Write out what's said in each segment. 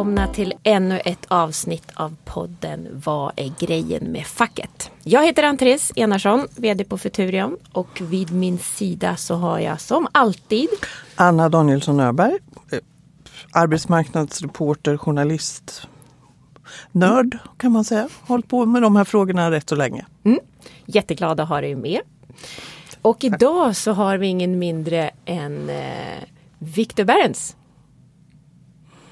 välkomna till ännu ett avsnitt av podden Vad är grejen med facket? Jag heter Ann-Therese Enarsson, VD på Futurion och vid min sida så har jag som alltid Anna Danielsson Öberg, eh, arbetsmarknadsreporter, journalist, nörd kan man säga. Hållit på med de här frågorna rätt så länge. Mm. Jätteglad att ha dig med. Och idag så har vi ingen mindre än eh, Viktor Berens.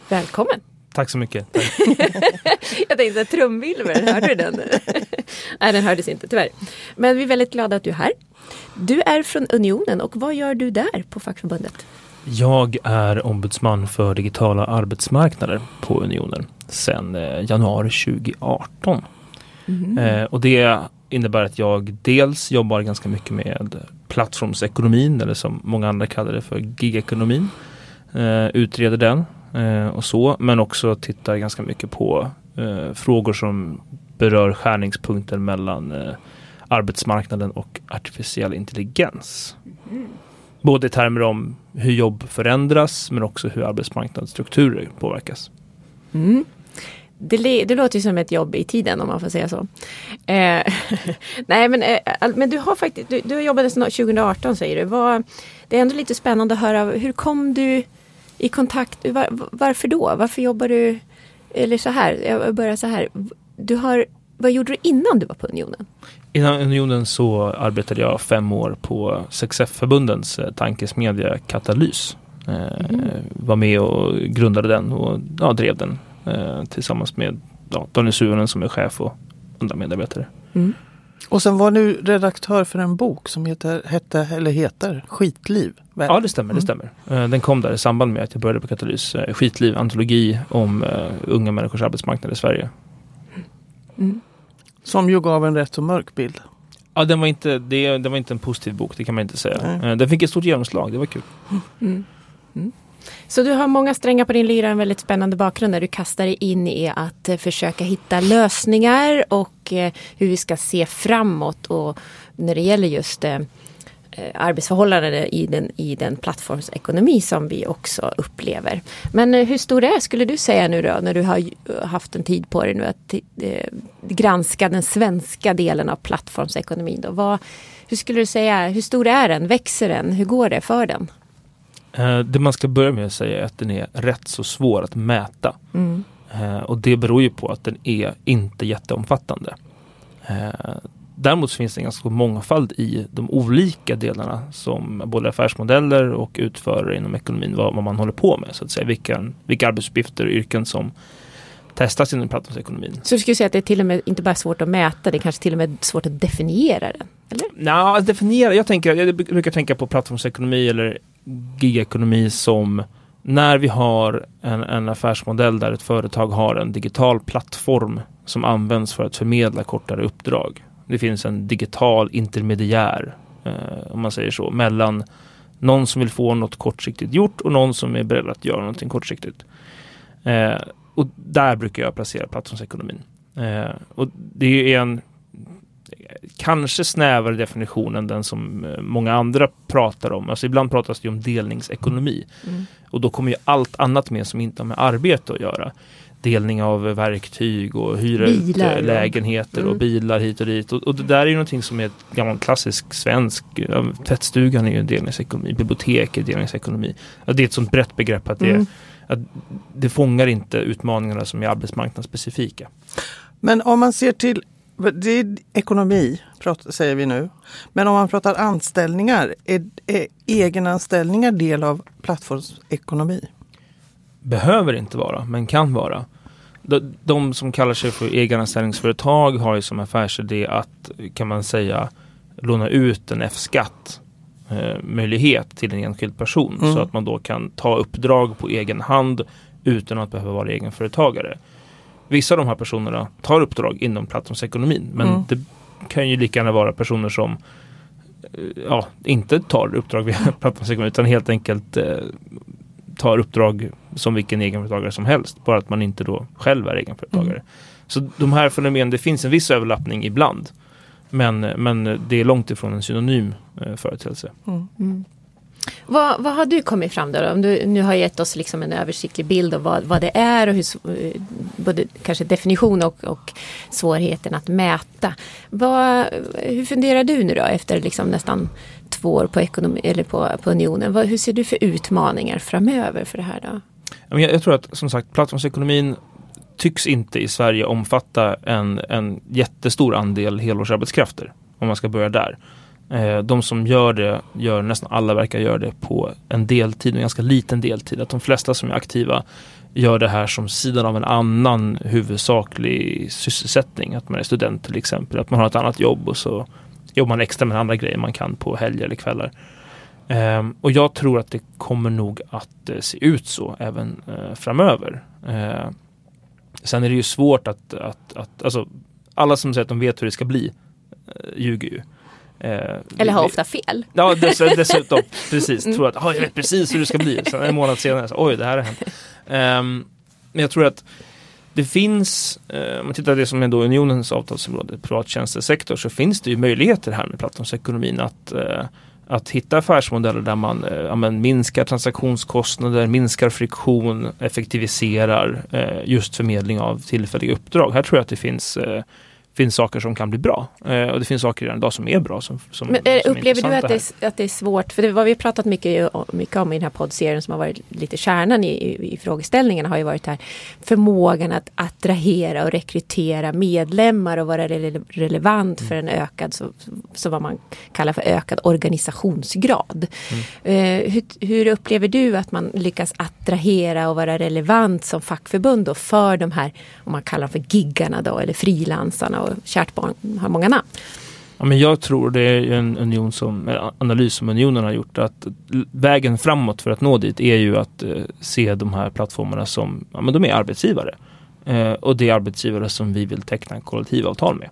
Välkommen! Tack så mycket. Tack. jag tänkte trumvirvel, hörde du den? Nej, den hördes inte tyvärr. Men vi är väldigt glada att du är här. Du är från Unionen och vad gör du där på fackförbundet? Jag är ombudsman för digitala arbetsmarknader på Unionen sedan eh, januari 2018. Mm. Eh, och det innebär att jag dels jobbar ganska mycket med plattformsekonomin eller som många andra kallar det för gigekonomin. Eh, utreder den och så men också tittar ganska mycket på eh, frågor som berör skärningspunkten mellan eh, arbetsmarknaden och artificiell intelligens. Mm. Både i termer om hur jobb förändras men också hur arbetsmarknadsstrukturer påverkas. Mm det, det låter ju som ett jobb i tiden om man får säga så. Eh, nej men, eh, men du har faktiskt, du, du jobbade sedan 2018 säger du. Var, det är ändå lite spännande att höra, hur kom du i kontakt, var, varför då? Varför jobbar du, eller så här, jag börjar så här. Du har, vad gjorde du innan du var på Unionen? Innan Unionen så arbetade jag fem år på 6F-förbundens eh, tankesmedja Katalys. Mm. Var med och grundade den och ja, drev den eh, tillsammans med ja, Daniel Suhonen som är chef och andra medarbetare. Mm. Och sen var du redaktör för en bok som heter, hette, eller heter Skitliv. Väl? Ja det stämmer, mm. det stämmer. Eh, den kom där i samband med att jag började på Katalys. Eh, Skitliv, antologi om uh, unga människors arbetsmarknad i Sverige. Mm. Som ju gav en rätt så mörk bild. Ja, den var, inte, det, den var inte en positiv bok, det kan man inte säga. Nej. Den fick ett stort genomslag, det var kul. Mm. Så du har många strängar på din lyra, en väldigt spännande bakgrund där du kastar dig in i att eh, försöka hitta lösningar och eh, hur vi ska se framåt och när det gäller just eh, arbetsförhållanden i den, i den plattformsekonomi som vi också upplever. Men hur stor är, skulle du säga nu då, när du har haft en tid på dig nu att granska den svenska delen av plattformsekonomin? Då? Vad, hur skulle du säga, hur stor är den? Växer den? Hur går det för den? Eh, det man ska börja med att säga är att den är rätt så svår att mäta. Mm. Eh, och det beror ju på att den är inte jätteomfattande. Eh, däremot finns det en ganska mångfald i de olika delarna som både affärsmodeller och utförare inom ekonomin, vad, vad man håller på med. så att säga. Vilka, vilka arbetsuppgifter och yrken som testas inom plattformsekonomin. Så du skulle säga att det är till och med inte bara svårt att mäta, det är kanske till och med svårt att definiera den? Eller? Nej, definiera, jag, tänker, jag brukar tänka på plattformsekonomi eller gigekonomi som när vi har en, en affärsmodell där ett företag har en digital plattform som används för att förmedla kortare uppdrag. Det finns en digital intermediär, eh, om man säger så, mellan någon som vill få något kortsiktigt gjort och någon som är beredd att göra någonting kortsiktigt. Eh, och där brukar jag placera plattformsekonomin. Eh, och det är en kanske snävare definition än den som eh, många andra pratar om. Alltså ibland pratas det om delningsekonomi. Mm. Och då kommer ju allt annat med som inte har med arbete att göra. Delning av verktyg och hyra ut eh, lägenheter mm. och bilar hit och dit. Och, och, det där är ju någonting som är gammal klassisk svensk. Tvättstugan är ju en delningsekonomi, bibliotek är delningsekonomi. Det är ett sånt brett begrepp att det, mm. att det fångar inte utmaningarna som är arbetsmarknadsspecifika. Men om man ser till det är ekonomi, säger vi nu. Men om man pratar anställningar, är, är egenanställningar del av plattformsekonomi? Behöver inte vara, men kan vara. De, de som kallar sig för egenanställningsföretag har ju som affärsidé att, kan man säga, låna ut en F-skatt eh, möjlighet till en enskild person mm. så att man då kan ta uppdrag på egen hand utan att behöva vara egenföretagare vissa av de här personerna tar uppdrag inom plattformsekonomin. Men mm. det kan ju lika gärna vara personer som eh, ja, inte tar uppdrag via plattformsekonomi utan helt enkelt eh, tar uppdrag som vilken egenföretagare som helst. Bara att man inte då själv är egenföretagare. Mm. Så de här fenomenen, det finns en viss överlappning ibland. Men, men det är långt ifrån en synonym eh, företeelse. Mm. Vad, vad har du kommit fram då? Om du nu har gett oss liksom en översiktlig bild av vad, vad det är och hur, eh, både kanske definition och, och svårigheten att mäta. Vad, hur funderar du nu då efter liksom nästan två år på, ekonomi, eller på, på unionen? Vad, hur ser du för utmaningar framöver för det här då? Jag, jag tror att som sagt plattformsekonomin tycks inte i Sverige omfatta en, en jättestor andel helårsarbetskrafter. Om man ska börja där. Eh, de som gör det, gör, nästan alla verkar göra det på en deltid, en ganska liten deltid. Att de flesta som är aktiva gör det här som sidan av en annan huvudsaklig sysselsättning. Att man är student till exempel, att man har ett annat jobb och så jobbar man extra med andra grejer man kan på helger eller kvällar. Um, och jag tror att det kommer nog att uh, se ut så även uh, framöver. Uh, sen är det ju svårt att, att, att alltså, alla som säger att de vet hur det ska bli ljuger ju. Eller har ofta fel. Ja, dess, dessutom. precis. Mm. Tror att oh, jag vet precis hur det ska bli. Sen en månad senare, så, oj det här har hänt. Um, men jag tror att det finns, eh, om man tittar på det som är då unionens avtalsområde, privattjänstesektor, så finns det ju möjligheter här med plattformsekonomin att eh, att hitta affärsmodeller där man eh, minskar transaktionskostnader, minskar friktion, effektiviserar eh, just förmedling av tillfälliga uppdrag. Här tror jag att det finns eh, finns saker som kan bli bra. Eh, och det finns saker redan idag som är bra. Som, som, Men, eh, som upplever du att det, är, att det är svårt, för det vad vi pratat mycket, mycket om i den här poddserien som har varit lite kärnan i, i, i frågeställningarna har ju varit här förmågan att attrahera och rekrytera medlemmar och vara rele, relevant mm. för en ökad, så, så vad man kallar för ökad organisationsgrad. Mm. Eh, hur, hur, upplever du att man lyckas attrahera och vara relevant som fackförbund då för de här, om man kallar dem för giggarna då, eller frilansarna och kärt barn har många namn. Ja, men jag tror det är en union som, analys som unionen har gjort att vägen framåt för att nå dit är ju att eh, se de här plattformarna som ja, men de är arbetsgivare. Eh, och det är arbetsgivare som vi vill teckna kollektivavtal med.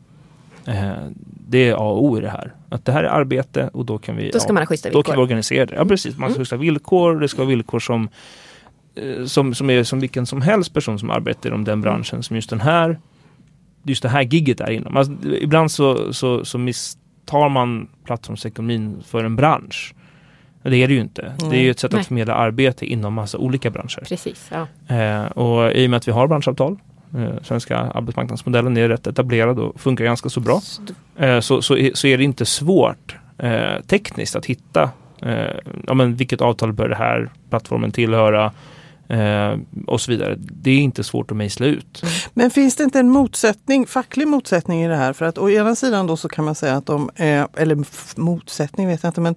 Eh, det är A och O i det här. Att det här är arbete och då kan vi, då ska ja, man ha villkor. Då kan vi organisera det. Ja precis, man ska ha mm. schyssta villkor. Det ska vara villkor som, eh, som, som är som vilken som helst person som arbetar inom den branschen som just den här just det här gigget är inom. Alltså, ibland så, så, så misstar man plattformsekonomin för en bransch. Det är det ju inte. Mm. Det är ju ett sätt att förmedla arbete inom massa olika branscher. Precis, ja. eh, och i och med att vi har branschavtal eh, Svenska arbetsmarknadsmodellen är rätt etablerad och funkar ganska så bra. Eh, så, så, är, så är det inte svårt eh, tekniskt att hitta eh, ja, men vilket avtal bör det här plattformen tillhöra? Eh, och så vidare. Det är inte svårt att mejsla ut. Mm. Men finns det inte en motsättning, facklig motsättning i det här? För att å ena sidan då så kan man säga att de är, eller motsättning vet jag inte, men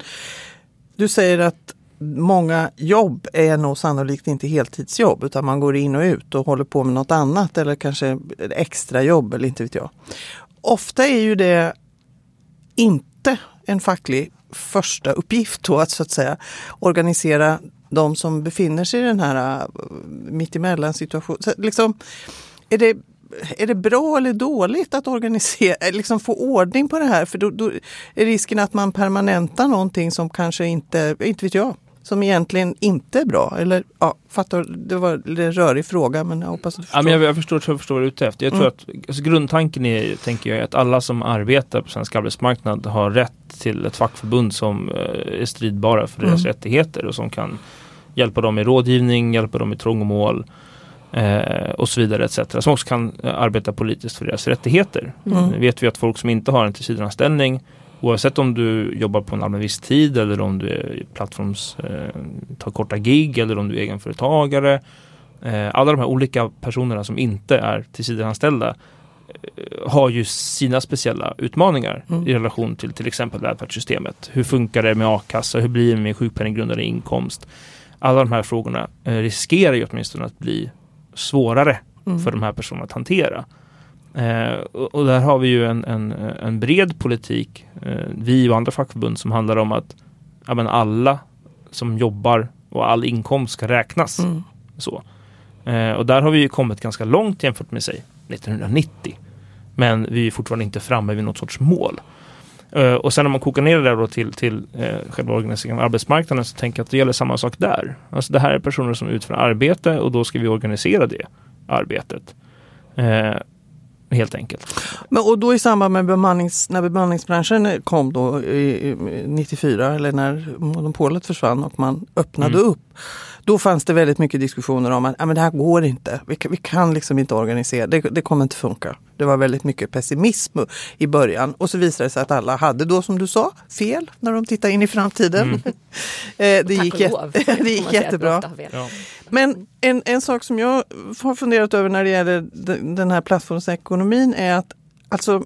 du säger att många jobb är nog sannolikt inte heltidsjobb utan man går in och ut och håller på med något annat eller kanske extra jobb eller inte vet jag. Ofta är ju det inte en facklig första uppgift då att så att säga organisera de som befinner sig i den här äh, mittemellan situationen. Liksom, är, det, är det bra eller dåligt att organisera, äh, liksom få ordning på det här? För då, då är risken att man permanentar någonting som kanske inte, inte vet jag, som egentligen inte är bra. Eller ja, fattar, det var en rörig fråga men jag hoppas att du förstår. Ja, men jag, jag förstår, jag förstår vad du är ute efter. Jag tror mm. att alltså, grundtanken är, tänker jag, att alla som arbetar på svensk arbetsmarknad har rätt till ett fackförbund som uh, är stridbara för deras mm. rättigheter och som kan hjälpa dem i rådgivning, hjälpa dem i trångmål eh, och så vidare etc. Som också kan eh, arbeta politiskt för deras rättigheter. Mm. Nu vet vi att folk som inte har en tillsvidareanställning Oavsett om du jobbar på en allmän viss tid eller om du är plattforms, eh, tar korta gig eller om du är egenföretagare. Eh, alla de här olika personerna som inte är tillsvidareanställda eh, har ju sina speciella utmaningar mm. i relation till till exempel välfärdssystemet. Hur funkar det med a-kassa? Hur blir det med sjukpenninggrundande inkomst? alla de här frågorna eh, riskerar ju åtminstone att bli svårare mm. för de här personerna att hantera. Eh, och, och, där har vi ju en, en, en bred politik, eh, vi och andra fackförbund, som handlar om att ja, men alla som jobbar och all inkomst ska räknas. Mm. Så. Eh, och där har vi ju kommit ganska långt jämfört med sig 1990. Men vi är fortfarande inte framme vid något sorts mål. Uh, och sen när man kokar ner det där då till, till uh, själva organiseringen av arbetsmarknaden så tänker jag att det gäller samma sak där. Alltså det här är personer som utför arbete och då ska vi organisera det arbetet. Uh, Helt enkelt. Men, och då i samband med bemannings, när bemanningsbranschen kom då i, i 94 eller när monopolet försvann och man öppnade Mm. upp. Då fanns det väldigt mycket diskussioner om att ah, men det här går inte. Vi kan, vi kan liksom inte organisera, det, det kommer inte funka. Det var väldigt mycket pessimism i början och så visade det sig att alla hade då som du sa fel när de tittade in i framtiden. Mm. Eh, det, gick lov, det gick jättebra. Ja. Men en, en sak som jag har funderat över när det gäller den den här plattformsekonomin är att alltså,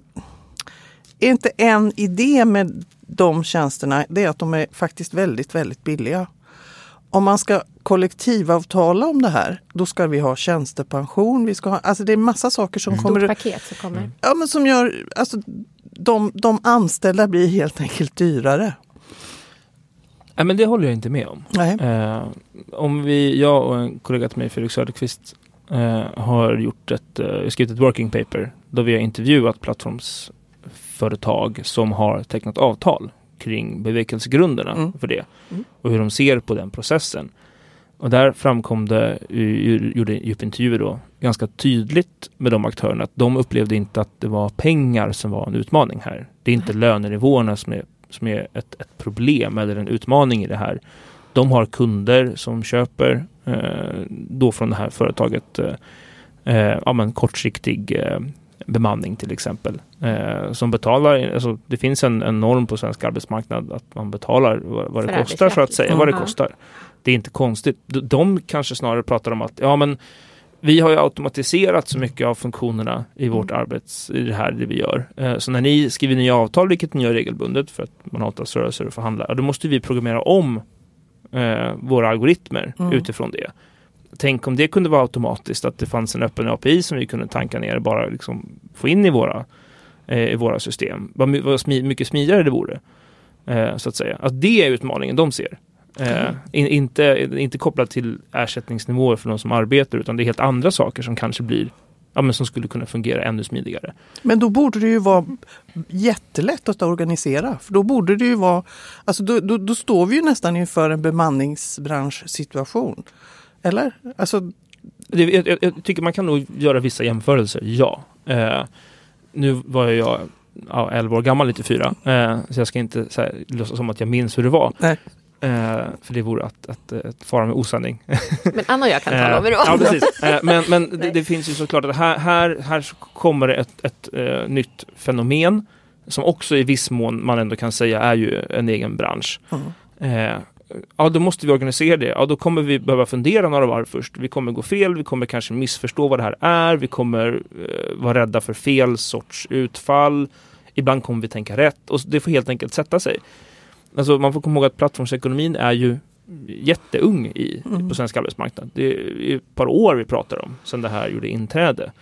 är inte en idé med de tjänsterna det är att de är faktiskt väldigt, väldigt billiga. Om man ska kollektivavtala om det här, då ska vi ha tjänstepension. Vi ska ha, alltså det är massa saker som Stort kommer paket som kommer. ja, men som gör alltså, de, de anställda blir helt enkelt dyrare. Nej, men det håller jag inte med om. Nej. Eh, om vi, jag och en kollega till mig, Fredrik Söderqvist, eh, har gjort ett, eh, skrivit ett working paper då vi har intervjuat plattformsföretag som har tecknat avtal kring bevekelsegrunderna Mm. för det Mm. och hur de ser på den processen. Och där framkom det, gjorde djupintervjuer då, ganska tydligt med de aktörerna att de upplevde inte att det var pengar som var en utmaning här. Det är inte lönenivåerna som är, som är ett, ett problem eller en utmaning i det här. De har kunder som köper eh, då från det här företaget eh, eh, ja, men kortsiktig eh, bemanning till exempel. Eh, som betalar, alltså, det finns en, en norm på svensk arbetsmarknad att man betalar vad, vad det kostar så att säga. Mm. Vad det Ja. kostar. Det är inte konstigt. De, de kanske snarare pratar om att ja men vi har ju automatiserat så mycket av funktionerna i vårt arbets, i det här det vi gör. Eh, så när ni skriver nya avtal, vilket ni gör regelbundet för att man har avtalsrörelser och förhandlar, då måste vi programmera om eh, våra algoritmer Mm. utifrån det. Tänk om det kunde vara automatiskt, att det fanns en öppen API som vi kunde tanka ner och bara liksom få in i våra, eh, i våra system. Vad, vad smi, mycket smidigare det vore. Eh, så att säga. Att det är utmaningen de ser. Eh, in, inte, inte kopplat till ersättningsnivåer för de som arbetar utan det är helt andra saker som kanske blir ja, men som skulle kunna fungera ännu smidigare. Men då borde det ju vara jättelätt att organisera. För då borde det ju vara, alltså då, då, då står vi ju nästan inför en bemanningsbranschsituation. Eller? Alltså, Det, jag, jag, jag tycker man kan nog göra vissa jämförelser, ja. Eh, nu var jag ja, 11 år gammal 94, eh, så jag ska inte så här, låtsas som att jag minns hur det var. Nej. Eh, för det vore att, att, att fara med osanning. Men Anna och jag kan tala om hur det Eh, Ja, var. precis. Eh, men men det, det finns ju såklart att här, här, här kommer det ett, ett eh, nytt fenomen som också i viss mån man ändå kan säga är ju en egen bransch. mm. Ja, då måste vi organisera det. Ja, då kommer vi behöva fundera några varv först. Vi kommer gå fel, vi kommer kanske missförstå vad det här är, vi kommer eh, vara rädda för fel sorts utfall. Ibland kommer vi tänka rätt och det får helt enkelt sätta sig. Alltså man får komma ihåg att plattformsekonomin är ju jätteung i, Mm. på svensk arbetsmarknad. Det är ett par år vi pratar om sedan det här gjorde inträde.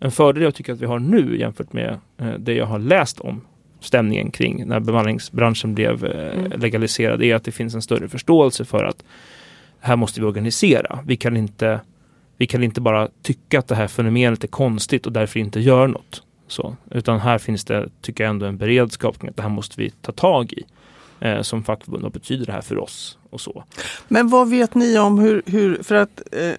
En fördel jag tycker att vi har nu jämfört med eh, det jag har läst om stämningen kring när bemanningsbranschen blev eh, Mm. legaliserad är att det finns en större förståelse för att här måste vi organisera. Vi kan inte, vi kan inte bara tycka att det här fenomenet är konstigt och därför inte gör något. Så, utan här finns det, tycker jag ändå, en beredskap kring att det här måste vi ta tag i. Eh, som fackförbund, vad betyder det här för oss? Och så. Men vad vet ni om hur, hur för att eh,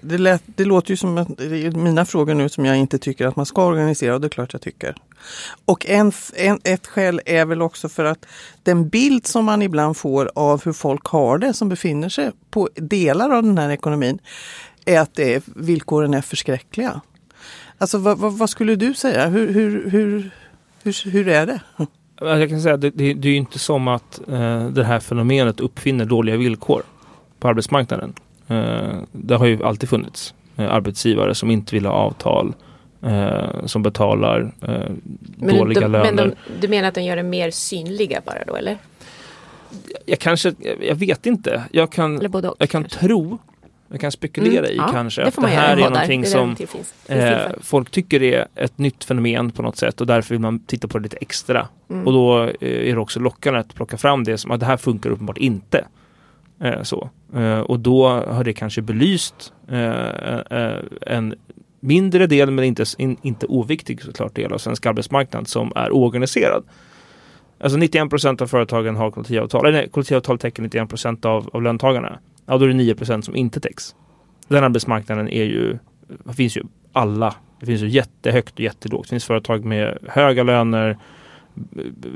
det, lät, det låter ju som att mina frågor nu som jag inte tycker att man ska organisera och det är klart jag tycker. Och en, en, ett skäl är väl också för att den bild som man ibland får av hur folk har det som befinner sig på delar av den här ekonomin är att det är, villkoren är förskräckliga. Alltså vad, vad, vad skulle du säga? Hur, hur, hur, hur, hur är det? Alltså, jag kan säga att det, det, det är inte som att eh, det här fenomenet uppfinner dåliga villkor på arbetsmarknaden. Eh, det har ju alltid funnits eh, arbetsgivare som inte vill ha avtal, eh, som betalar eh, Men, dåliga de, löner. men de, du menar att de gör det mer synliga bara då eller? Jag kanske, jag, vet inte. Jag kan, både och? jag kan kanske? tro, jag kan spekulera Mm, i ja, kanske det att det här är någonting Det är som det finns. finns eh, folk tycker är ett nytt fenomen på något sätt och därför vill man titta på det lite extra. Mm. Och då eh, är det också lockande att plocka fram det som att det här funkar uppenbart inte. Eh, så. Eh, och då har det kanske belyst eh, eh, en mindre del, men inte, in, inte oviktig såklart del av svensk arbetsmarknad som är oorganiserad. Alltså 91 procent av företagen har kollektivavtal, eller nej, kollektivavtal täcker 91 procent av, av löntagarna. Ja, då är det 9 procent som inte täcks. Den arbetsmarknaden är ju, finns ju alla Det finns ju jättehögt och jättelågt. Det finns företag med höga löner,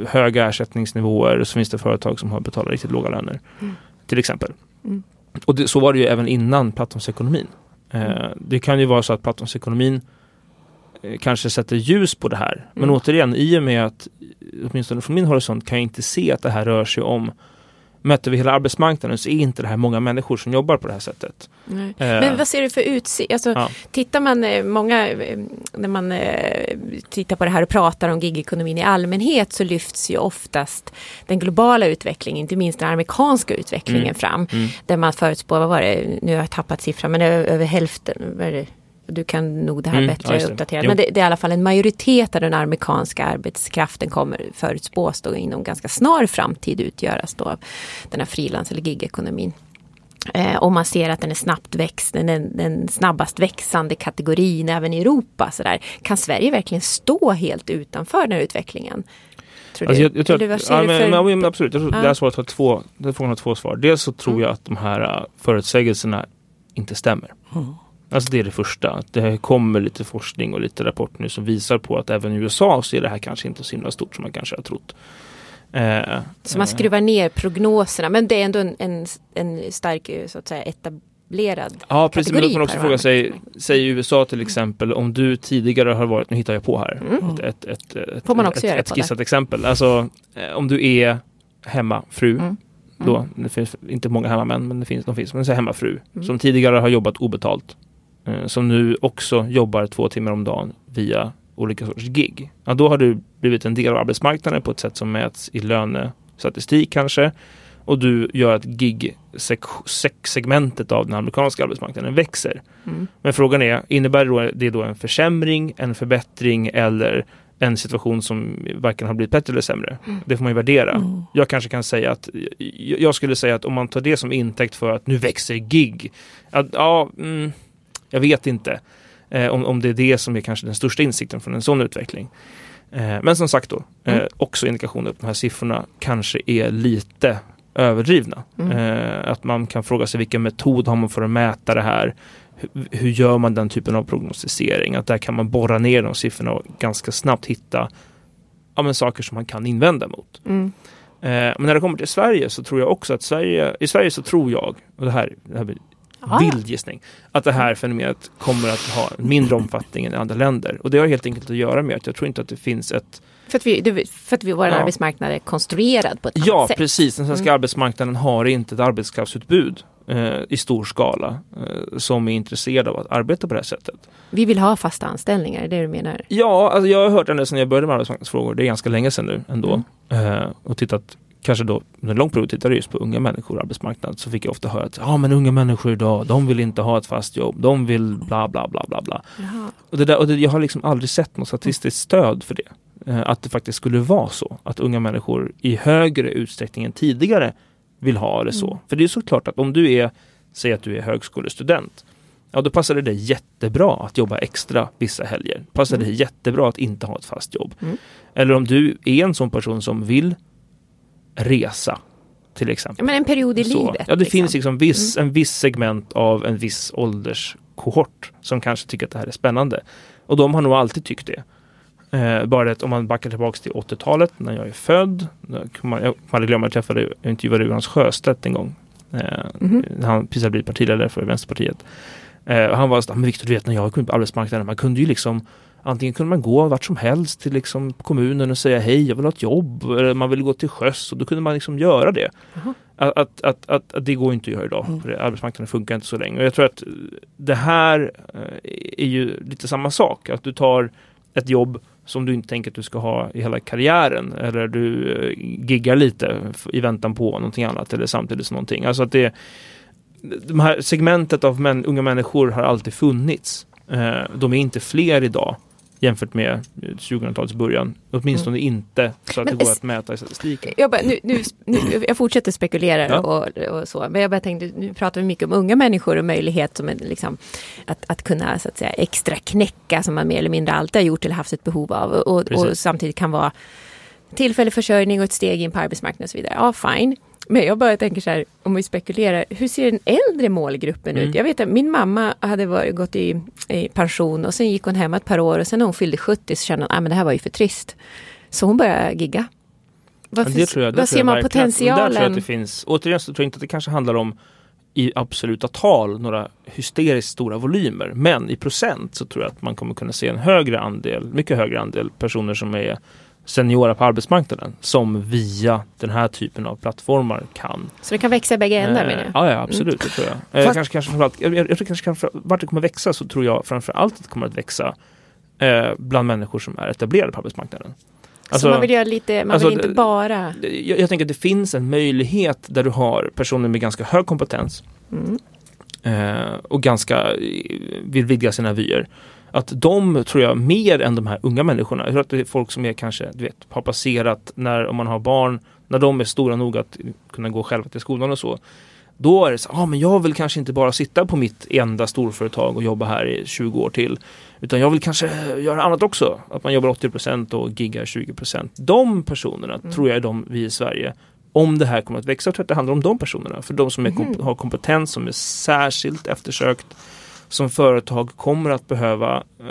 höga ersättningsnivåer och så finns det företag som har betalat riktigt låga löner. Mm. Till exempel. Mm. Och det, så var det ju även innan plattformsekonomin. Eh, Mm. det kan ju vara så att plattformsekonomin eh, kanske sätter ljus på det här. Men Mm. återigen, i och med att åtminstone från min horisont kan jag inte se att det här rör sig om Möter vi hela arbetsmarknaden så är inte det här många människor som jobbar på det här sättet. Eh, Men vad ser du för utsikt? Alltså, Ja. Tittar man, eh, många, eh, när man eh, tittar på det här och pratar om gigekonomin i allmänhet så lyfts ju oftast den globala utvecklingen, inte minst den amerikanska utvecklingen Mm. fram. Mm. Där man förutspår, vad var det, nu har jag tappat siffran, men över hälften? Du kan nog det här Mm, ja, bättre det. uppdatera. Jo. Men det, det är i alla fall en majoritet av den amerikanska arbetskraften kommer förutspås då inom ganska snar framtid utgöras då av den här frilans eller gigekonomin. Eh, och man ser att den är snabbt växt, den, den snabbast växande kategorin även i Europa. Så där. Kan Sverige verkligen stå helt utanför den här utvecklingen? Tror Alltså du? jag, jag tror Eller vad att, ser ja, du men, för- men, men, absolut, jag tror Ja. det här svaret har två, den frågan har två svar. Dels så tror Mm. jag att de här äh, förutsägelserna inte stämmer. Mm. Alltså det är det första. Det kommer lite forskning och lite rapporter nu som visar på att även i USA så är det här kanske inte så himla stort som man kanske har trott. Eh, Så man eh, skruvar ner prognoserna men det är ändå en, en, en stark så att säga etablerad. Ja precis, men då kan man också fråga sig, säg i USA till exempel, om du tidigare har varit, nu hittar jag på här, Mm. ett, ett, ett, ett, Får man också ett, göra ett på det? skissat exempel. Alltså eh, om du är hemmafru, Mm. då, det finns inte många hemmamän, men det finns, de finns, men säg hemmafru, Mm. som tidigare har jobbat obetalt, som nu också jobbar två timmar om dagen via olika sorters gig. Ja, då har du blivit en del av arbetsmarknaden på ett sätt som mäts i lönestatistik kanske. Och du gör att gig-segmentet av den amerikanska arbetsmarknaden växer. Mm. Men frågan är, innebär det då, en försämring, en förbättring eller en situation som varken har blivit bättre eller sämre? Mm. Det får man ju värdera. Mm. Jag kanske kan säga att, jag jag skulle säga att om man tar det som intäkt för att nu växer gig, att, ja, mm, jag vet inte eh, om, om det är det som är kanske den största insikten från en sån utveckling. Eh, men som sagt då, eh, Mm. också indikationer på att de här siffrorna kanske är lite överdrivna. Mm. Eh, att man kan fråga sig vilken metod har man för att mäta det här? Hur, hur gör man den typen av prognostisering? Att där kan man borra ner de siffrorna och ganska snabbt hitta ja, men saker som man kan invända mot. Mm. Eh, men när det kommer till Sverige så tror jag också att Sverige, i Sverige så tror jag, och det här, det här blir Ja, vild gissning, att det här fenomenet kommer att ha mindre omfattning än i andra länder. Och det har helt enkelt att göra med att jag tror inte att det finns ett För att, vi, det- för att vi, vår Ja. arbetsmarknad är konstruerad på ett Ja, annat sätt. precis. Den svenska Mm. arbetsmarknaden har inte ett arbetskraftsutbud eh, i stor skala eh, som är intresserad av att arbeta på det här sättet. Vi vill ha fasta anställningar, är det du menar? Ja, alltså jag har hört ända sedan jag började med arbetsmarknadsfrågor, det är ganska länge sedan nu ändå, eh, och tittat kanske då under lång period tittade just på unga människor och arbetsmarknad så fick jag ofta höra att ja men unga människor idag, de vill inte ha ett fast jobb, de vill bla bla bla bla bla. Jaha. Och, det där, och det, jag har liksom aldrig sett något statistiskt stöd för det. Eh, att det faktiskt skulle vara så. Att unga människor i högre utsträckning än tidigare vill ha det så. Mm. För det är såklart att om du är, säg att du är högskolestudent. Ja då passar det dig jättebra att jobba extra vissa helger. Passar Mm. det jättebra att inte ha ett fast jobb. Mm. Eller om du är en sån person som vill resa. Till exempel. Men en period i Så. livet. Ja, det liksom. finns liksom viss, en viss segment av en viss ålderskohort som kanske tycker att det här är spännande. Och de har nog alltid tyckt det. Eh, bara att om man backar tillbaks till 80-talet när jag är född. Då kan man, jag kan aldrig glömma att jag träffade, jag intervjuade Jonas Sjöstedt en gång. Eh, när Han precis hade blivit partiledare för Vänsterpartiet. Eh, han var så men Viktor du vet när jag kom in på arbetsmarknaden, man kunde ju liksom Antingen kunde man gå vart som helst till liksom kommunen och säga hej, jag vill ha ett jobb. Eller man vill gå till sjöss och då kunde man liksom göra det. Jaha. Att, att, att, att, att det går inte att göra idag. Mm. För det, arbetsmarknaden funkar inte så länge. Och jag tror att det här eh, är ju lite samma sak. Att du tar ett jobb som du inte tänker att du ska ha i hela karriären. Eller du eh, giggar lite i väntan på någonting annat. Eller samtidigt som någonting. Alltså att det de här segmentet av män, unga människor har alltid funnits. Eh, de är inte fler idag jämfört med eh, 2000-talets början. Åtminstone inte så att Men det går att mäta i statistiken. Jag, bara, nu, nu, nu, jag fortsätter spekulera Ja. och, och så. Men jag bara tänkte, nu pratar vi mycket om unga människor och möjlighet som en, liksom, att, att kunna så att säga, extra knäcka som man mer eller mindre alltid har gjort eller haft ett behov av. Och, och Precis. samtidigt kan vara tillfällig försörjning och ett steg in på arbetsmarknaden och så vidare. Ja, fine. Men jag bara tänker så här, om vi spekulerar, hur ser den äldre målgruppen Mm. ut? Jag vet att min mamma hade varit, gått i, i pension och sen gick hon hem ett par år och sen när hon fyllde 70 så kände hon, att men det här var ju för trist. Så hon började gigga. Varför, jag, vad tror ser jag man verkligen. Där tror jag att potentialen? det finns, återigen så tror jag inte att det kanske handlar om i absoluta tal några hysteriskt stora volymer. Men i procent så tror jag att man kommer kunna se en högre andel, mycket högre andel personer som är seniora på arbetsmarknaden som via den här typen av plattformar kan Så det kan växa i bägge ändar Eh, menar jag? Ja, ja absolut, det tror jag. Eh, Fast- kanske, kanske framförallt, jag, jag, jag tror kanske framför, vart det kommer växa så tror jag framför allt att det kommer att växa eh, bland människor som är etablerade på arbetsmarknaden. så man vill göra lite, man alltså, vill inte det- bara... jag, jag tänker att det finns en möjlighet där du har personer med ganska hög kompetens Mm. eh, och ganska eh, vill vidga sina vyer. Att de tror jag mer än de här unga människorna, jag tror att det är folk som är kanske, du vet, har passerat när, om man har barn, när de är stora nog att kunna gå själva till skolan och så. Då är det så, ja ah, men jag vill kanske inte bara sitta på mitt enda storföretag och jobba här i 20 år till. Utan jag vill kanske göra annat också. Att man jobbar 80% och giggar 20%. De personerna Mm. tror jag är de vi i Sverige om det här kommer att växa, jag tror att det handlar om de personerna. För de som är komp- har kompetens som är särskilt eftersökt som företag kommer att behöva eh,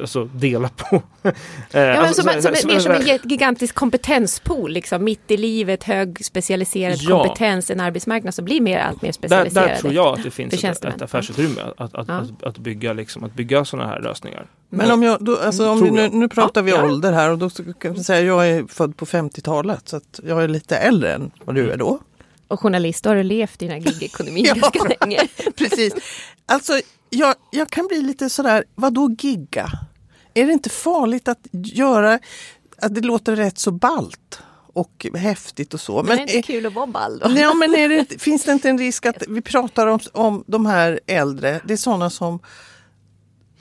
alltså dela på. Eh, Ja, men alltså, som, så- som, mer som en gigantisk kompetenspool, liksom, mitt i livet, högspecialiserad Ja. kompetens, en arbetsmarknad som blir mer allt mer där, specialiserad. där tror jag att det finns ett, ett affärsutrymme att, att, Ja. att, att, bygga, liksom, att bygga sådana här lösningar. Men om jag, då, alltså om vi nu, nu pratar vi Ja, ja. ålder här och då kan vi säga jag är född på 50-talet så att jag är lite äldre än vad du är då. Och journalist, då har du levt i den här gigekonomin Ja. ganska länge. Precis. Alltså jag, jag kan bli lite sådär, vad då gigga? Är det inte farligt att göra, att det låter rätt så balt och häftigt och så. Men, det är är- inte kul att vara ball då. Nej, men är det, finns det inte en risk att vi pratar om, om de här äldre, det är sådana som...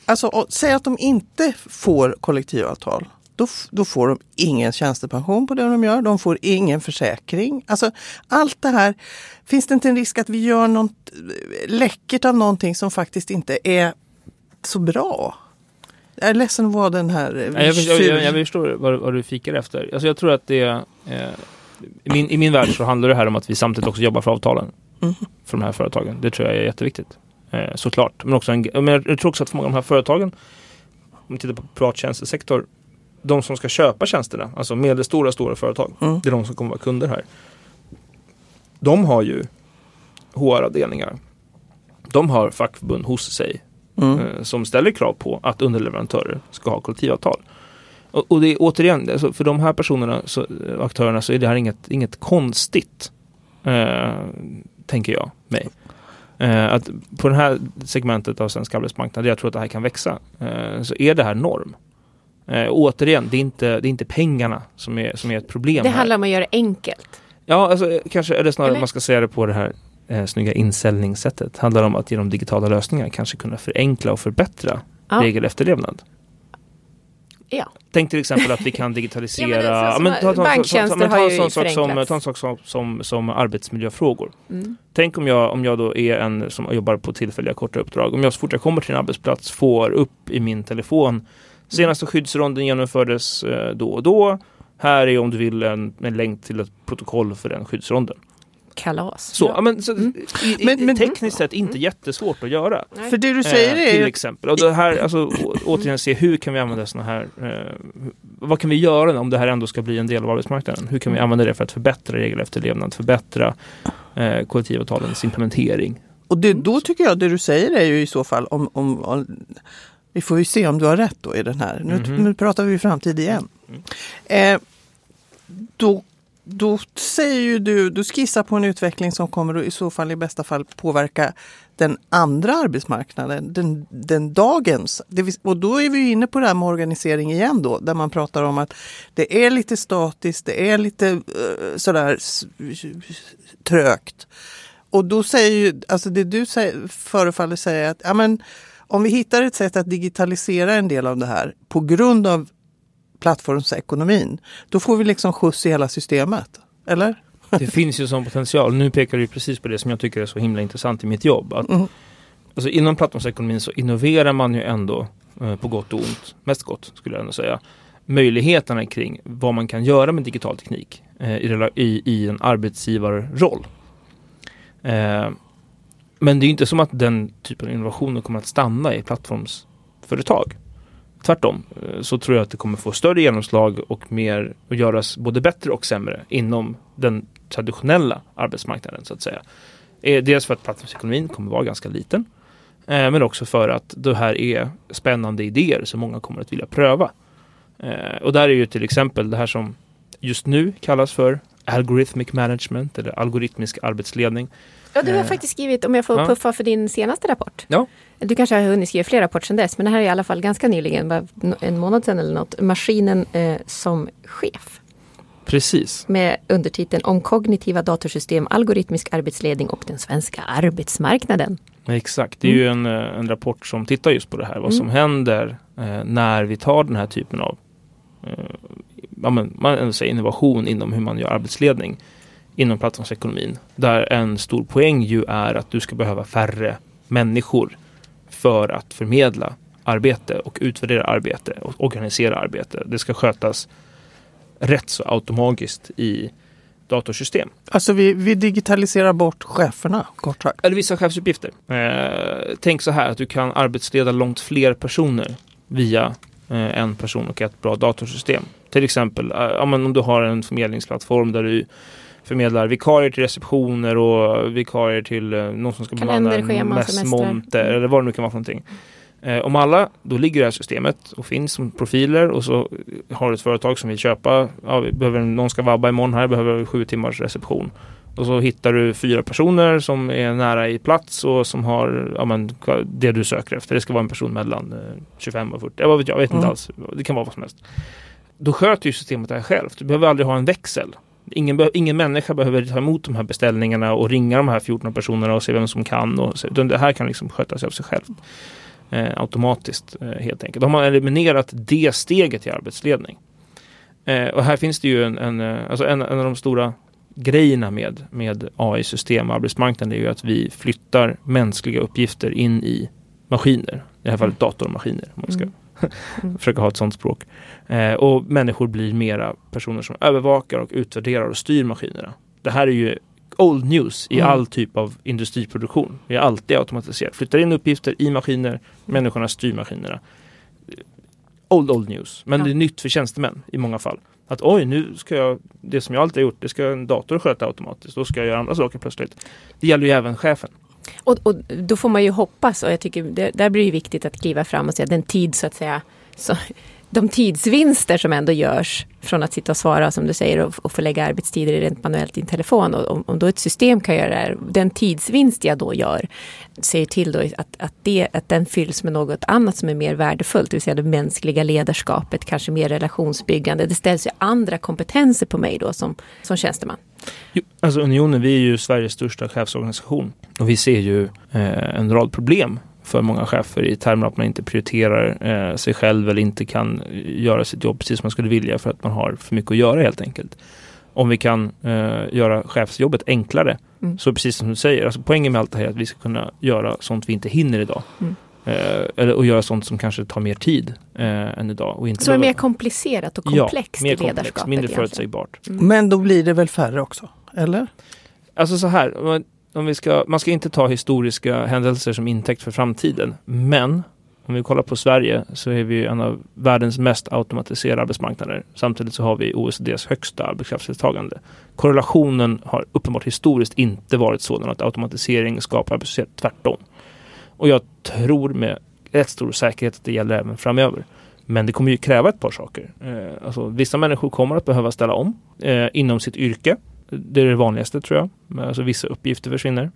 Alltså, säg att de inte får kollektivavtal. Då, då får de ingen tjänstepension på det de gör. De får ingen försäkring. Alltså, allt det här. Finns det inte en risk att vi gör något eh, läckert av någonting som faktiskt inte är så bra? Jag är ledsen att vara den här... eh, Nej, jag, förstår- jag, jag förstår vad, vad du fikar efter. Alltså jag tror att det eh, i, min, I min värld så handlar det här om att vi samtidigt också jobbar för avtalen. Mhm. För de här företagen. Det tror jag är jätteviktigt. Eh, såklart. Men, också en, men jag tror också att för många av de här företagen, om vi tittar på privat tjänstesektor, de som ska köpa tjänsterna, alltså medelstora stora företag, Mm. det är de som kommer vara kunder här. De har ju HR-avdelningar. De har fackförbund hos sig Mm. eh, som ställer krav på att underleverantörer ska ha kollektivavtal. Och, och det är återigen, alltså för de här personerna, så, eh, aktörerna, så är det här inget, inget konstigt. Eh, tänker jag mig. Eh, att på det här segmentet av svensk arbetsmarknad, jag tror att det här kan växa, eh, så är det här norm. Eh, återigen, det är, inte, det är inte pengarna som är, som är ett problem Det här. handlar om att göra det enkelt. Ja, alltså, eh, kanske det snarare Eller? man ska säga det på det här eh, snygga insäljningssättet. Handlar om att genom digitala lösningar kanske kunna förenkla och förbättra Ja. regelefterlevnad. Ja. Tänk till exempel att vi kan digitalisera... Ja, men det är så som- ta- en sak som, förenklats. ta en sak som, som, som arbetsmiljöfrågor. Mm. Tänk om jag, om jag då är en som jobbar på tillfälliga korta uppdrag. Om jag så fort jag kommer till en arbetsplats får upp i min telefon senaste skyddsronden genomfördes eh, då och då. Här är om du vill en, en länk till ett protokoll för den skyddsronden. Kalas. Så, ja. men, så Mm. i, i, Men- men- tekniskt sett inte jättesvårt att göra. Nej. För det du säger Eh, är till exempel. Och det här, alltså, å, återigen se hur kan vi använda sådana här, eh, vad kan vi göra om det här ändå ska bli en del av arbetsmarknaden? Hur kan vi Mm. använda det för att förbättra regelefterlevnad, förbättra eh, kollektivavtalens implementering? Och det, då tycker jag det du säger är ju i så fall om, om, om vi får ju se om du har rätt då i den här. Nu, Mhm. nu pratar vi framtid igen. Mm. Eh, då, då säger ju du, du skissar på en utveckling som kommer att i så fall i bästa fall påverka den andra arbetsmarknaden, den, den dagens. Vill, och då är vi inne på det här med organisering igen då, där man pratar om att det är lite statiskt, det är lite eh, sådär trögt. Och då säger ju, alltså det du säger, förefaller säga att ja, men, om vi hittar ett sätt att digitalisera en del av det här på grund av plattformsekonomin, då får vi liksom skjuts i hela systemet. Eller? Det finns ju sån potential. Nu pekar du precis på det som jag tycker är så himla intressant i mitt jobb. Att, Mm. alltså, inom plattformsekonomin så innoverar man ju ändå eh, på gott och ont, mest gott skulle jag ändå säga. möjligheterna kring vad man kan göra med digital teknik eh, i, i, i, en arbetsgivarroll. Eh, men det är inte som att den typen av innovationer kommer att stanna i plattformsföretag. Tvärtom eh, så tror jag att det kommer få större genomslag och mer och göras både bättre och sämre inom den traditionella arbetsmarknaden så att säga. Eh, dels för att plattformsekonomin kommer vara ganska liten. Eh, men också för att det här är spännande idéer som många kommer att vilja pröva. Och där är ju till exempel det här som just nu kallas för algorithmic management eller algoritmisk arbetsledning. Ja, du har eh. faktiskt skrivit, om jag får ja. puffa för din senaste rapport. Ja. Du kanske har hunnit skriva fler rapporter sedan dess, men det här är i alla fall ganska nyligen, bara en månad sedan eller något. Maskinen eh, som chef. Precis. Med undertiteln Om kognitiva datorsystem, algoritmisk arbetsledning och den svenska arbetsmarknaden. Exakt, det är mm. ju en, eh, en rapport som tittar just på det här, vad mm. som händer eh, när vi tar den här typen av eh, men, man säger innovation inom hur man gör arbetsledning inom plattformsekonomin. Där en stor poäng ju är att du ska behöva färre människor för att förmedla arbete och utvärdera arbete och organisera arbete. Det ska skötas rätt så automatiskt i datorsystem. Alltså vi, vi digitaliserar bort cheferna, kort sagt. Eller vissa chefsuppgifter. Eh, tänk så här att du kan arbetsleda långt fler personer via eh, en person och ett bra datorsystem. Till exempel eh, om du har en förmedlingsplattform där du förmedlar vikarier till receptioner och vikarier till eh, någon som ska bemanna mässmonter mm. eller vad det nu kan vara för någonting. Eh, om alla då ligger det här systemet och finns som profiler och så har du ett företag som vill köpa, ja, vi behöver, någon ska vabba imorgon här, behöver sju timmars reception. Och så hittar du fyra personer som är nära i plats och som har ja, men, det du söker efter. Det ska vara en person mellan 25 eh, och 40. Jag vet, jag vet mm. inte alls. Det kan vara vad som helst. Då sköter ju systemet det här självt. Du behöver aldrig ha en växel. Ingen, ingen människa behöver ta emot de här beställningarna och ringa de här 14 personerna och se vem som kan. Och, utan det här kan liksom skötas av sig självt. Eh, automatiskt eh, helt enkelt. De har eliminerat det steget i arbetsledning. Eh, och här finns det ju en, en, eh, alltså en, en av de stora grejerna med, med AI-system och arbetsmarknaden är ju att vi flyttar mänskliga uppgifter in i maskiner. I det här fallet datormaskiner. Om man ska mm. försöka ha ett sånt språk. Eh, och människor blir mera personer som övervakar och utvärderar och styr maskinerna. Det här är ju old news i mm. all typ av industriproduktion. Vi är alltid automatiserat. Flyttar in uppgifter i maskiner, människorna styr maskinerna. Old, old news. Men ja. det är nytt för tjänstemän i många fall. Att oj, nu ska jag, det som jag alltid har gjort, det ska en dator sköta automatiskt. Då ska jag göra andra saker plötsligt. Det gäller ju även chefen. Och, och då får man ju hoppas och jag tycker det, där blir det viktigt att kliva fram och säga den tid så att säga så, de tidsvinster som ändå görs från att sitta och svara som du säger och, och förlägga arbetstider rent manuellt i din telefon. Och om, om då ett system kan göra det här, den tidsvinst jag då gör, ser till då att, att, det, att den fylls med något annat som är mer värdefullt, det vill säga det mänskliga ledarskapet, kanske mer relationsbyggande. Det ställs ju andra kompetenser på mig då som, som tjänsteman. alltså Unionen, vi är ju Sveriges största chefsorganisation och vi ser ju eh, en rad problem för många chefer i termer att man inte prioriterar eh, sig själv eller inte kan göra sitt jobb precis som man skulle vilja för att man har för mycket att göra helt enkelt. Om vi kan eh, göra chefsjobbet enklare, mm. så precis som du säger, alltså poängen med allt det här är att vi ska kunna göra sånt vi inte hinner idag. Mm. Eh, eller, och göra sånt som kanske tar mer tid eh, än idag. Och inte så är mer komplicerat och komplext ja, mer i ledarskapet? Komplex, mindre förutsägbart. Mm. Men då blir det väl färre också? Eller? Alltså så här, om vi ska, man ska inte ta historiska händelser som intäkt för framtiden. Men om vi kollar på Sverige så är vi en av världens mest automatiserade arbetsmarknader. Samtidigt så har vi OECDs högsta arbetskraftsdeltagande. Korrelationen har uppenbart historiskt inte varit sådan att automatisering skapar arbetslöshet. Tvärtom. Och jag tror med rätt stor säkerhet att det gäller även framöver. Men det kommer ju kräva ett par saker. Eh, alltså, vissa människor kommer att behöva ställa om eh, inom sitt yrke. Det är det vanligaste tror jag. Alltså vissa uppgifter försvinner.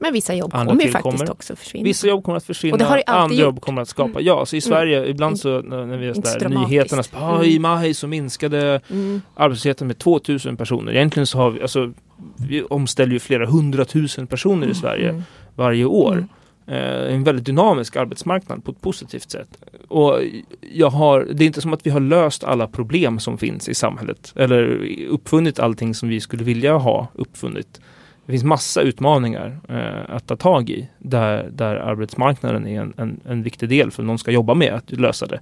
Men vissa jobb Andra kommer ju faktiskt också försvinna. Vissa jobb kommer att försvinna, andra gjort. jobb kommer att skapa. Mm. Ja, så i Sverige mm. ibland så när vi har där nyheterna, så, ah, i maj så minskade mm. arbetslösheten med 2000 personer. Egentligen så har vi, alltså, vi omställer ju flera hundratusen personer i mm. Sverige mm. varje år. Eh, en väldigt dynamisk arbetsmarknad på ett positivt sätt. Och jag har, det är inte som att vi har löst alla problem som finns i samhället eller uppfunnit allting som vi skulle vilja ha uppfunnit. Det finns massa utmaningar eh, att ta tag i där, där arbetsmarknaden är en, en, en, viktig del för någon ska jobba med att lösa det.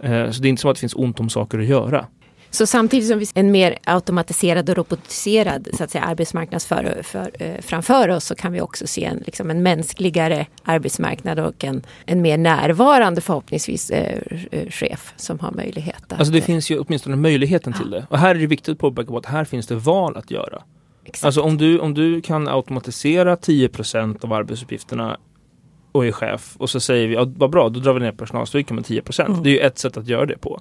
Eh, så det är inte som att det finns ont om saker att göra. Så samtidigt som vi ser en mer automatiserad och robotiserad så att säga, arbetsmarknad för, för, eh, framför oss så kan vi också se en, liksom en mänskligare arbetsmarknad och en, en mer närvarande förhoppningsvis eh, eh chef som har möjlighet att... Alltså det finns ju åtminstone möjligheten ja. till det. Och här är det viktigt att påpeka att här finns det val att göra. Exakt. Alltså om du, om du kan automatisera 10% av arbetsuppgifterna och är chef och så säger vi, ja, vad bra, då drar vi ner personalstyrkan med 10 mm. Det är ju ett sätt att göra det på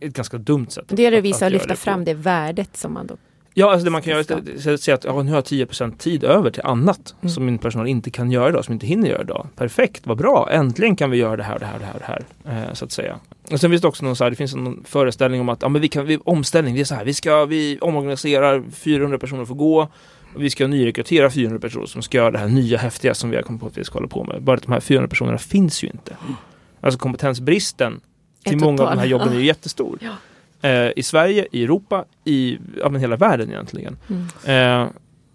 ett ganska dumt sätt. Det är det visa och lyfta fram det värdet som man då Ja, alltså det man kan göra är att säga att ja, nu har jag 10% tid över till annat mm. som min personal inte kan göra idag, som inte hinner göra idag. Perfekt, vad bra, äntligen kan vi göra det här, det här, det här, det här. Eh, så att säga. Och sen finns det också någon så här, det finns en föreställning om att ja, men vi kan, vi, omställning, det är så här, vi ska, vi omorganiserar, 400 personer får gå. Och vi ska nyrekrytera 400 personer som ska göra det här nya häftiga som vi har kommit på att vi ska hålla på med. Bara att de här 400 personerna finns ju inte. Mm. Alltså kompetensbristen till många av de här jobben är ju jättestor. Ja. Eh, I Sverige, i Europa, i ja, men hela världen egentligen. Mm. Eh,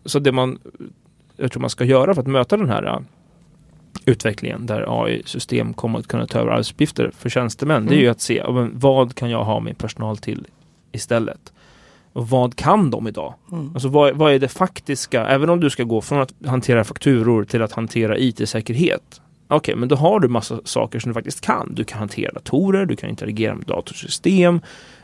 så det man jag tror man ska göra för att möta den här uh, utvecklingen där AI-system kommer att kunna ta över arbetsuppgifter för tjänstemän. Mm. Det är ju mm. att se vad kan jag ha min personal till istället. Och vad kan de idag? Mm. Alltså vad, vad, är det faktiska, även om du ska gå från att hantera fakturor till att hantera IT-säkerhet. Okej, okay, men då har du massa saker som du faktiskt kan. Du kan hantera datorer, du kan interagera med datorsystem.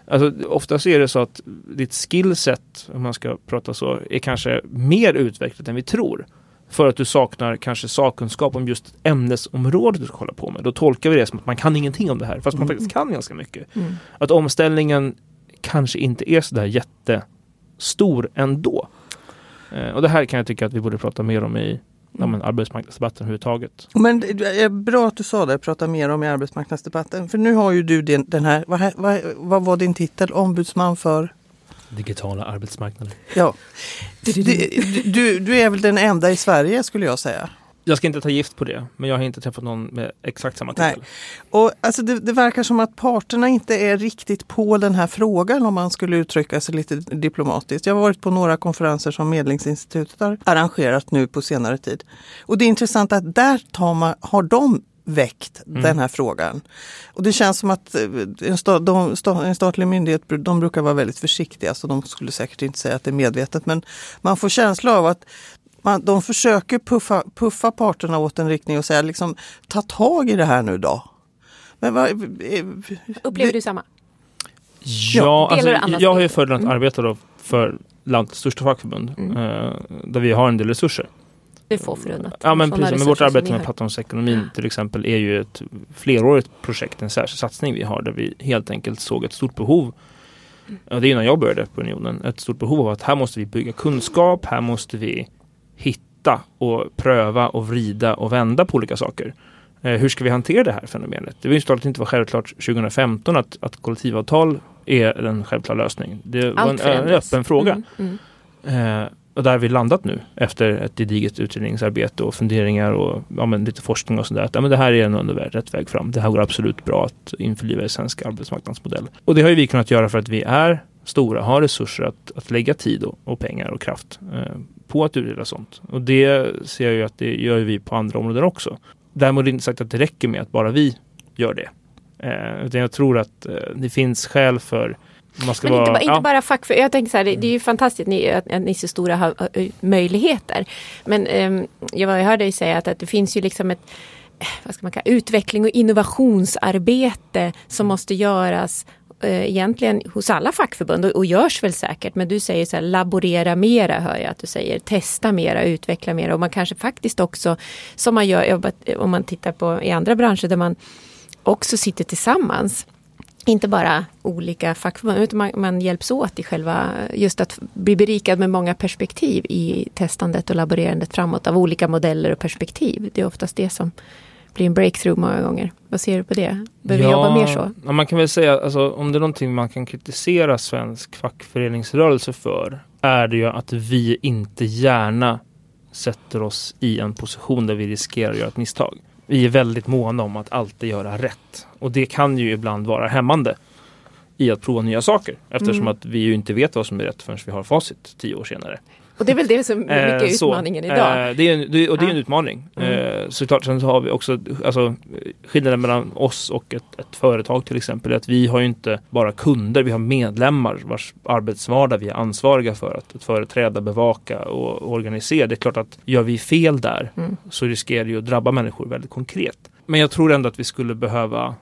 Alltså, oftast är det så att ditt skillset, om man ska prata så, är kanske mer utvecklat än vi tror. För att du saknar kanske sakkunskap om just ämnesområdet du ska hålla på med. Då tolkar vi det som att man kan ingenting om det här, fast man mm. faktiskt kan ganska mycket. Mm. Att omställningen kanske inte är sådär jättestor ändå. Eh, och det här kan jag tycka att vi borde prata mer om i ja, men arbetsmarknadsdebatten överhuvudtaget. Men det är bra att du sa det, prata mer om i arbetsmarknadsdebatten. För nu har ju du den, den här, vad, vad, vad var din titel? Ombudsman för? Digitala arbetsmarknaden. Ja. Du, du, du är väl den enda i Sverige skulle jag säga? Jag ska inte ta gift på det, men jag har inte träffat någon med exakt samma titel. Nej. Och alltså det, det, verkar som att parterna inte är riktigt på den här frågan om man skulle uttrycka sig lite diplomatiskt. Jag har varit på några konferenser som Medlingsinstitutet har arrangerat nu på senare tid. Och det är intressant att där tar man, har de väckt mm. den här frågan. Och det känns som att eh, en, sta, de, en statlig myndighet de brukar vara väldigt försiktiga så de skulle säkert inte säga att det är medvetet men man får känsla av att man, de försöker puffa, puffa parterna åt en riktning och säga liksom ta tag i det här nu då. Men vad, Upplever du samma? Ja, alltså, jag har ju fördelen att mm. arbeta då för landets största fackförbund mm. eh, där vi har en del resurser. Det är få förunnat. Ja men precis, men vårt arbete med plattformsekonomin till exempel är ju ett flerårigt projekt, en särskild satsning vi har där vi helt enkelt såg ett stort behov mm. det är innan jag började på Unionen, ett stort behov av att här måste vi bygga kunskap, här måste vi hitta och pröva och vrida och vända på olika saker. Eh, hur ska vi hantera det här fenomenet? Det var ju såklart inte var självklart 2015 att, att kollektivavtal är en självklar lösning. Det var en, en öppen fråga. Mm, mm. Eh, och där har vi landat nu efter ett gediget utredningsarbete och funderingar och ja, lite forskning och sådär. ja, det här är en rätt väg fram. Det här går absolut bra att införliva i svensk arbetsmarknadsmodell. Och det har vi kunnat göra för att vi är stora, har resurser att, att lägga tid och, och pengar och kraft eh, på att utreda sånt. Och det ser jag ju att det gör vi på andra områden också. Däremot är det inte sagt att det räcker med att bara vi gör det. Eh, utan jag tror att eh, det finns skäl för man ska Men vara, inte, ja. inte bara fackförbund. Jag tänker så här, det, det, är ju fantastiskt ni, att, att ni så stora har, möjligheter. Men eh, jag hörde dig säga att, att det finns ju liksom ett vad ska man kalla, utveckling och innovationsarbete som måste göras eh, egentligen hos alla fackförbund och, och görs väl säkert. Men du säger så här, laborera mera hör jag att du säger. Testa mera, utveckla mera och man kanske faktiskt också som man gör om man tittar på i andra branscher där man också sitter tillsammans inte bara olika fackförbund utan man, man, hjälps åt i själva just att bli berikad med många perspektiv i testandet och laborerandet framåt av olika modeller och perspektiv. Det är oftast det som blir en breakthrough många gånger. Vad ser du på det? Behöver ja, vi jobba mer så? Ja, man kan väl säga, alltså, om det är någonting man kan kritisera svensk fackföreningsrörelse för är det ju att vi inte gärna sätter oss i en position där vi riskerar att göra ett misstag. Vi är väldigt måna om att alltid göra rätt och det kan ju ibland vara hämmande i att prova nya saker eftersom mm. att vi ju inte vet vad som är rätt förrän vi har facit tio år senare. Och det är väl det som är mycket så, utmaningen idag. Eh, det är en, det, och det är en utmaning. Mm. Eh, såklart, sen så har vi också alltså, skillnaden mellan oss och ett, ett företag till exempel. Att vi har ju inte bara kunder, vi har medlemmar vars arbetsvardag vi är ansvariga för att, att företräda, bevaka och, och organisera. Det är klart att gör vi fel där Mm. så riskerar det ju att drabba människor väldigt konkret. Men jag tror ändå att vi skulle behöva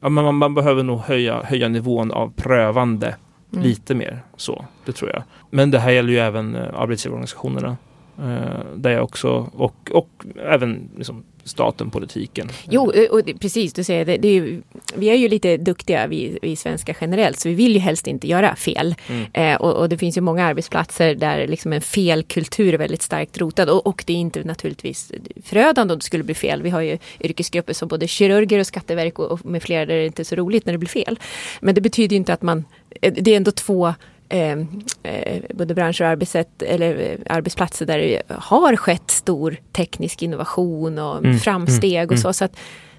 Ja, man, man behöver nog höja, höja nivån av prövande Mm. lite mer. Så, det tror jag. Men det här gäller ju även eh, arbetsgivarorganisationerna. Eh, där jag också, och, och även liksom, staten, politiken. Jo, eh, och det, precis, du säger det. det är vi är ju lite duktiga, vi, vi svenskar generellt, så vi vill ju helst inte göra fel. Mm. Eh, och, och det finns ju många arbetsplatser där liksom en felkultur är väldigt starkt rotad. Och, och det är inte naturligtvis förödande om det skulle bli fel. Vi har ju yrkesgrupper som både kirurger och skatteverk och, och med flera där det inte är så roligt när det blir fel. Men det betyder inte att man, eh, det är ändå två Eh, eh, både branscher och arbetssätt, eller, eh, arbetsplatser där det har skett stor teknisk innovation och Mm, framsteg mm, och mm. så. så att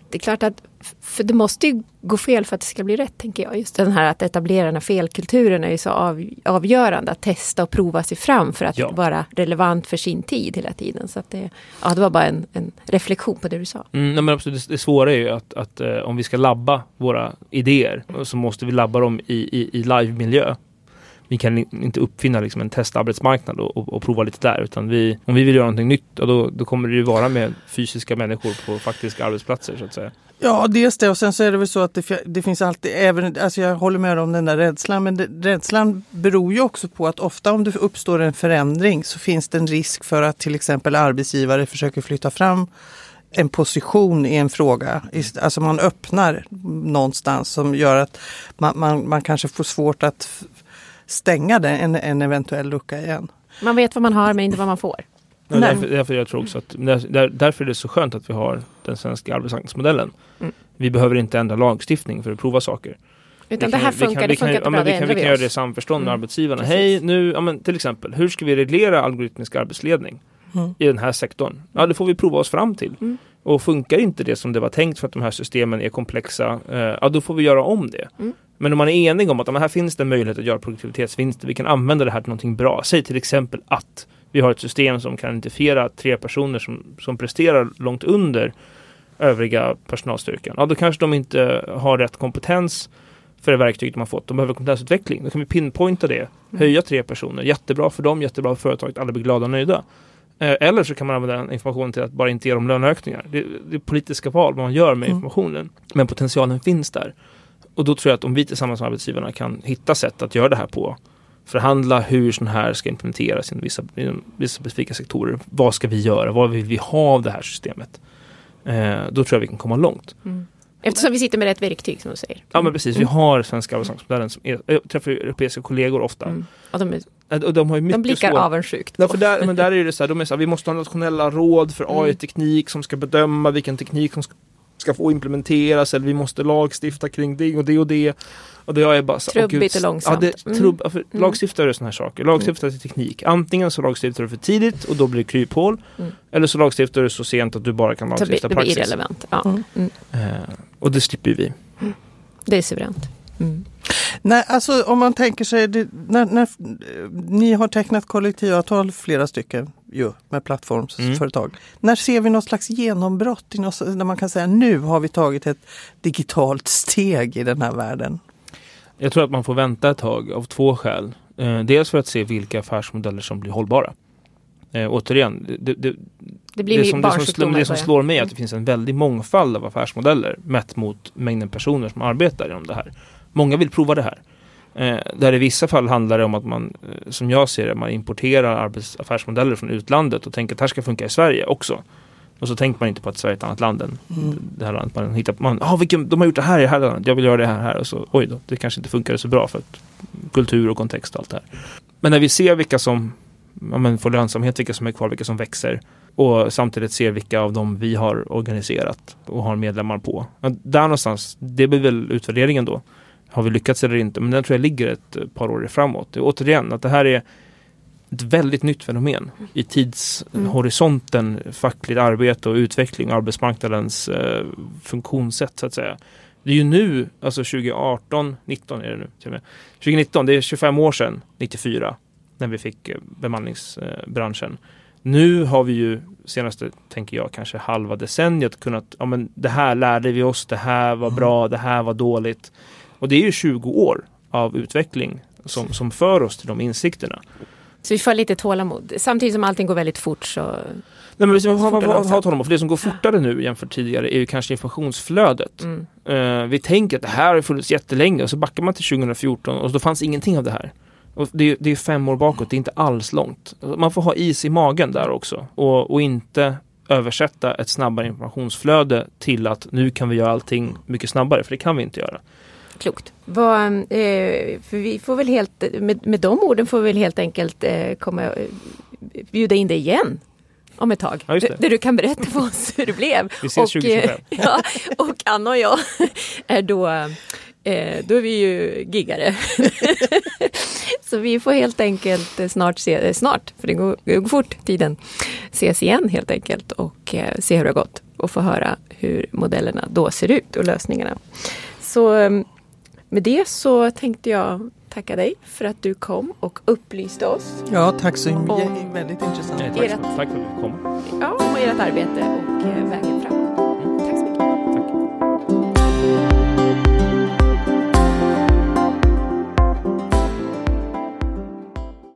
det är klart att för det måste ju gå fel för att det ska bli rätt, tänker jag. Just den här att etablera den här felkulturen är ju så av, avgörande. Att testa och prova sig fram för att Ja. vara relevant för sin tid hela tiden. Så att det, ja, det var bara en, en reflektion på det du sa. Mm, nej, men absolut, det, det svåra är ju att, att eh, om vi ska labba våra idéer så måste vi labba dem i, i, i live-miljö. Vi kan inte uppfinna liksom en testarbetsmarknad och, och, och prova lite där. Utan vi, om vi vill göra någonting nytt, då, då kommer det ju vara med fysiska människor på faktiska arbetsplatser så att säga. Ja, dels det och sen så är det väl så att det, det finns alltid, även, alltså jag håller med om den där rädslan, men det, rädslan beror ju också på att ofta om det uppstår en förändring så finns det en risk för att till exempel arbetsgivare försöker flytta fram en position i en fråga. Alltså man öppnar någonstans som gör att man, man, man kanske får svårt att stänga det, en, en eventuell lucka igen. Man vet vad man har men inte vad man får. Nej. därför, därför jag tror också att, där, där, därför är det så skönt att vi har den svenska arbetsmarknadsmodellen. Mm. Vi behöver inte ändra lagstiftning för att prova saker. Utan det här vi kan- funkar, vi det kan- funkar ja, inte bra, vi det kan, vi kan göra det i samförstånd med Mm. arbetsgivarna. Precis. Hej, nu, ja, men till exempel, hur ska vi reglera algoritmisk arbetsledning Mm. i den här sektorn? Ja, det får vi prova oss fram till. Mm. Och funkar inte det som det var tänkt för att de här systemen är komplexa, eh, ja då får vi göra om det. Mm. Men om man är enig om att här finns det en möjlighet att göra produktivitetsvinster, vi kan använda det här till någonting bra. Säg till exempel att vi har ett system som kan identifiera tre personer som, som presterar långt under övriga personalstyrkan. Ja, då kanske de inte har rätt kompetens för det verktyg de har fått. De behöver kompetensutveckling. Då kan vi pinpointa det. Höja tre personer. Jättebra för dem, jättebra för företaget. Alla blir glada och nöjda. Eh, Eller så kan man använda den informationen till att bara inte ge dem löneökningar. Det, det är politiska val vad man gör med Mm. informationen. Men potentialen finns där. Och då tror jag att om vi tillsammans med arbetsgivarna kan hitta sätt att göra det här på. Förhandla hur sån här ska implementeras inom vissa, inom vissa specifika sektorer. Vad ska vi göra? Vad vill vi ha av det här systemet? Eh, då tror jag vi kan komma långt. Mm. Eftersom vi sitter med rätt verktyg som du säger. Ja men precis, vi Mm. har svenska arbetsmarknadsmodellen som är, jag träffar europeiska kollegor ofta. Mm. Och de, är, Och de har mycket de blickar svårt- avundsjukt. Ja, för där, men där är det så här, de är så här, vi måste ha nationella råd för Mm. AI-teknik som ska bedöma vilken teknik som ska, ska få implementeras eller vi måste lagstifta kring det och det och det. Och det är bara så, Trubbigt och långsamt. Ja, det, Mm. trubb, för Mm. Lagstiftar är sådana här saker. Lagstiftar till teknik. Antingen så lagstiftar du för tidigt och då blir det kryphål. Mm. Eller så lagstiftar du så sent att du bara kan blir, lagstifta det blir praxis. irrelevant. Ja. Mm. Mm. Eh, och det slipper vi. Det är suveränt. Mm. Nej, alltså om man tänker sig, det, när, när, ni har tecknat kollektivavtal flera stycken ju, med plattformsföretag. När ser vi något slags genombrott i något, där man kan säga nu har vi tagit ett digitalt steg i den här världen? Jag tror att man får vänta ett tag av två skäl. Eh, dels för att se vilka affärsmodeller som blir hållbara. Eh, återigen, det, det, Det blir det, som, det, som, slår, det som slår mig är att Mm. det finns en väldig mångfald av affärsmodeller mätt mot mängden personer som arbetar inom det här. Många vill prova det här. Eh, där i vissa fall handlar det om att man, eh, som jag ser det, man importerar arbets, affärsmodeller från utlandet och tänker att det här ska funka i Sverige också. Och så tänker man inte på att Sverige är ett annat land än Mm. det här landet. Man hittar man, ah, vilken, de har gjort det här i det här landet, jag vill göra det här här. Och så, oj då, det kanske inte funkar så bra för att kultur och kontext och allt det här. Men när vi ser vilka som ja, men får lönsamhet, vilka som är kvar, vilka som växer och samtidigt ser vilka av dem vi har organiserat och har medlemmar på. Där någonstans, det blir väl utvärderingen då. Har vi lyckats eller inte? Men den tror jag ligger ett eh, par år framåt. Är återigen att det här är ett väldigt nytt fenomen i tidshorisonten fackligt arbete och utveckling och arbetsmarknadens eh, funktionssätt så att säga. Det är ju nu, alltså 2018, 19 är det nu till och med. 2019, det är 25 år sedan, 94. när vi fick eh, bemanningsbranschen. Nu har vi ju senaste, tänker jag, kanske halva decenniet kunnat, ja men det här lärde vi oss, det här var bra, det här var dåligt. Och det är ju 20 år av utveckling som, som för oss till de insikterna. Så vi får lite tålamod. Samtidigt som allting går väldigt fort så... Nej, men vi har, har, tålamod, för det som går fortare nu jämfört tidigare är ju kanske informationsflödet. Mm. Uh, vi tänker att det här har funnits jättelänge och så backar man till 2014 och då fanns ingenting av det här. Och det, det är fem år bakåt, det är inte alls långt. Man får ha is i magen där också och, och inte översätta ett snabbare informationsflöde till att nu kan vi göra allting mycket snabbare, för det kan vi inte göra. Klokt. Vad, eh, för vi får väl helt, med, med de orden får vi väl helt enkelt eh, komma, eh, bjuda in dig igen om ett tag. Ja, där du kan berätta för oss hur det blev. Vi ses och, 2025. Eh, ja, och Anna och jag är då eh, då är vi ju giggare. så vi får helt enkelt snart se, eh, snart, för det går, det går fort tiden, ses igen helt enkelt och se hur det har gått och få höra hur modellerna då ser ut och lösningarna. Så med det så tänkte jag tacka dig för att du kom och upplyste oss. Ja, tack så mycket. Väldigt intressant. tack, tack för att du kom. Ja, om ert arbete och vägen fram.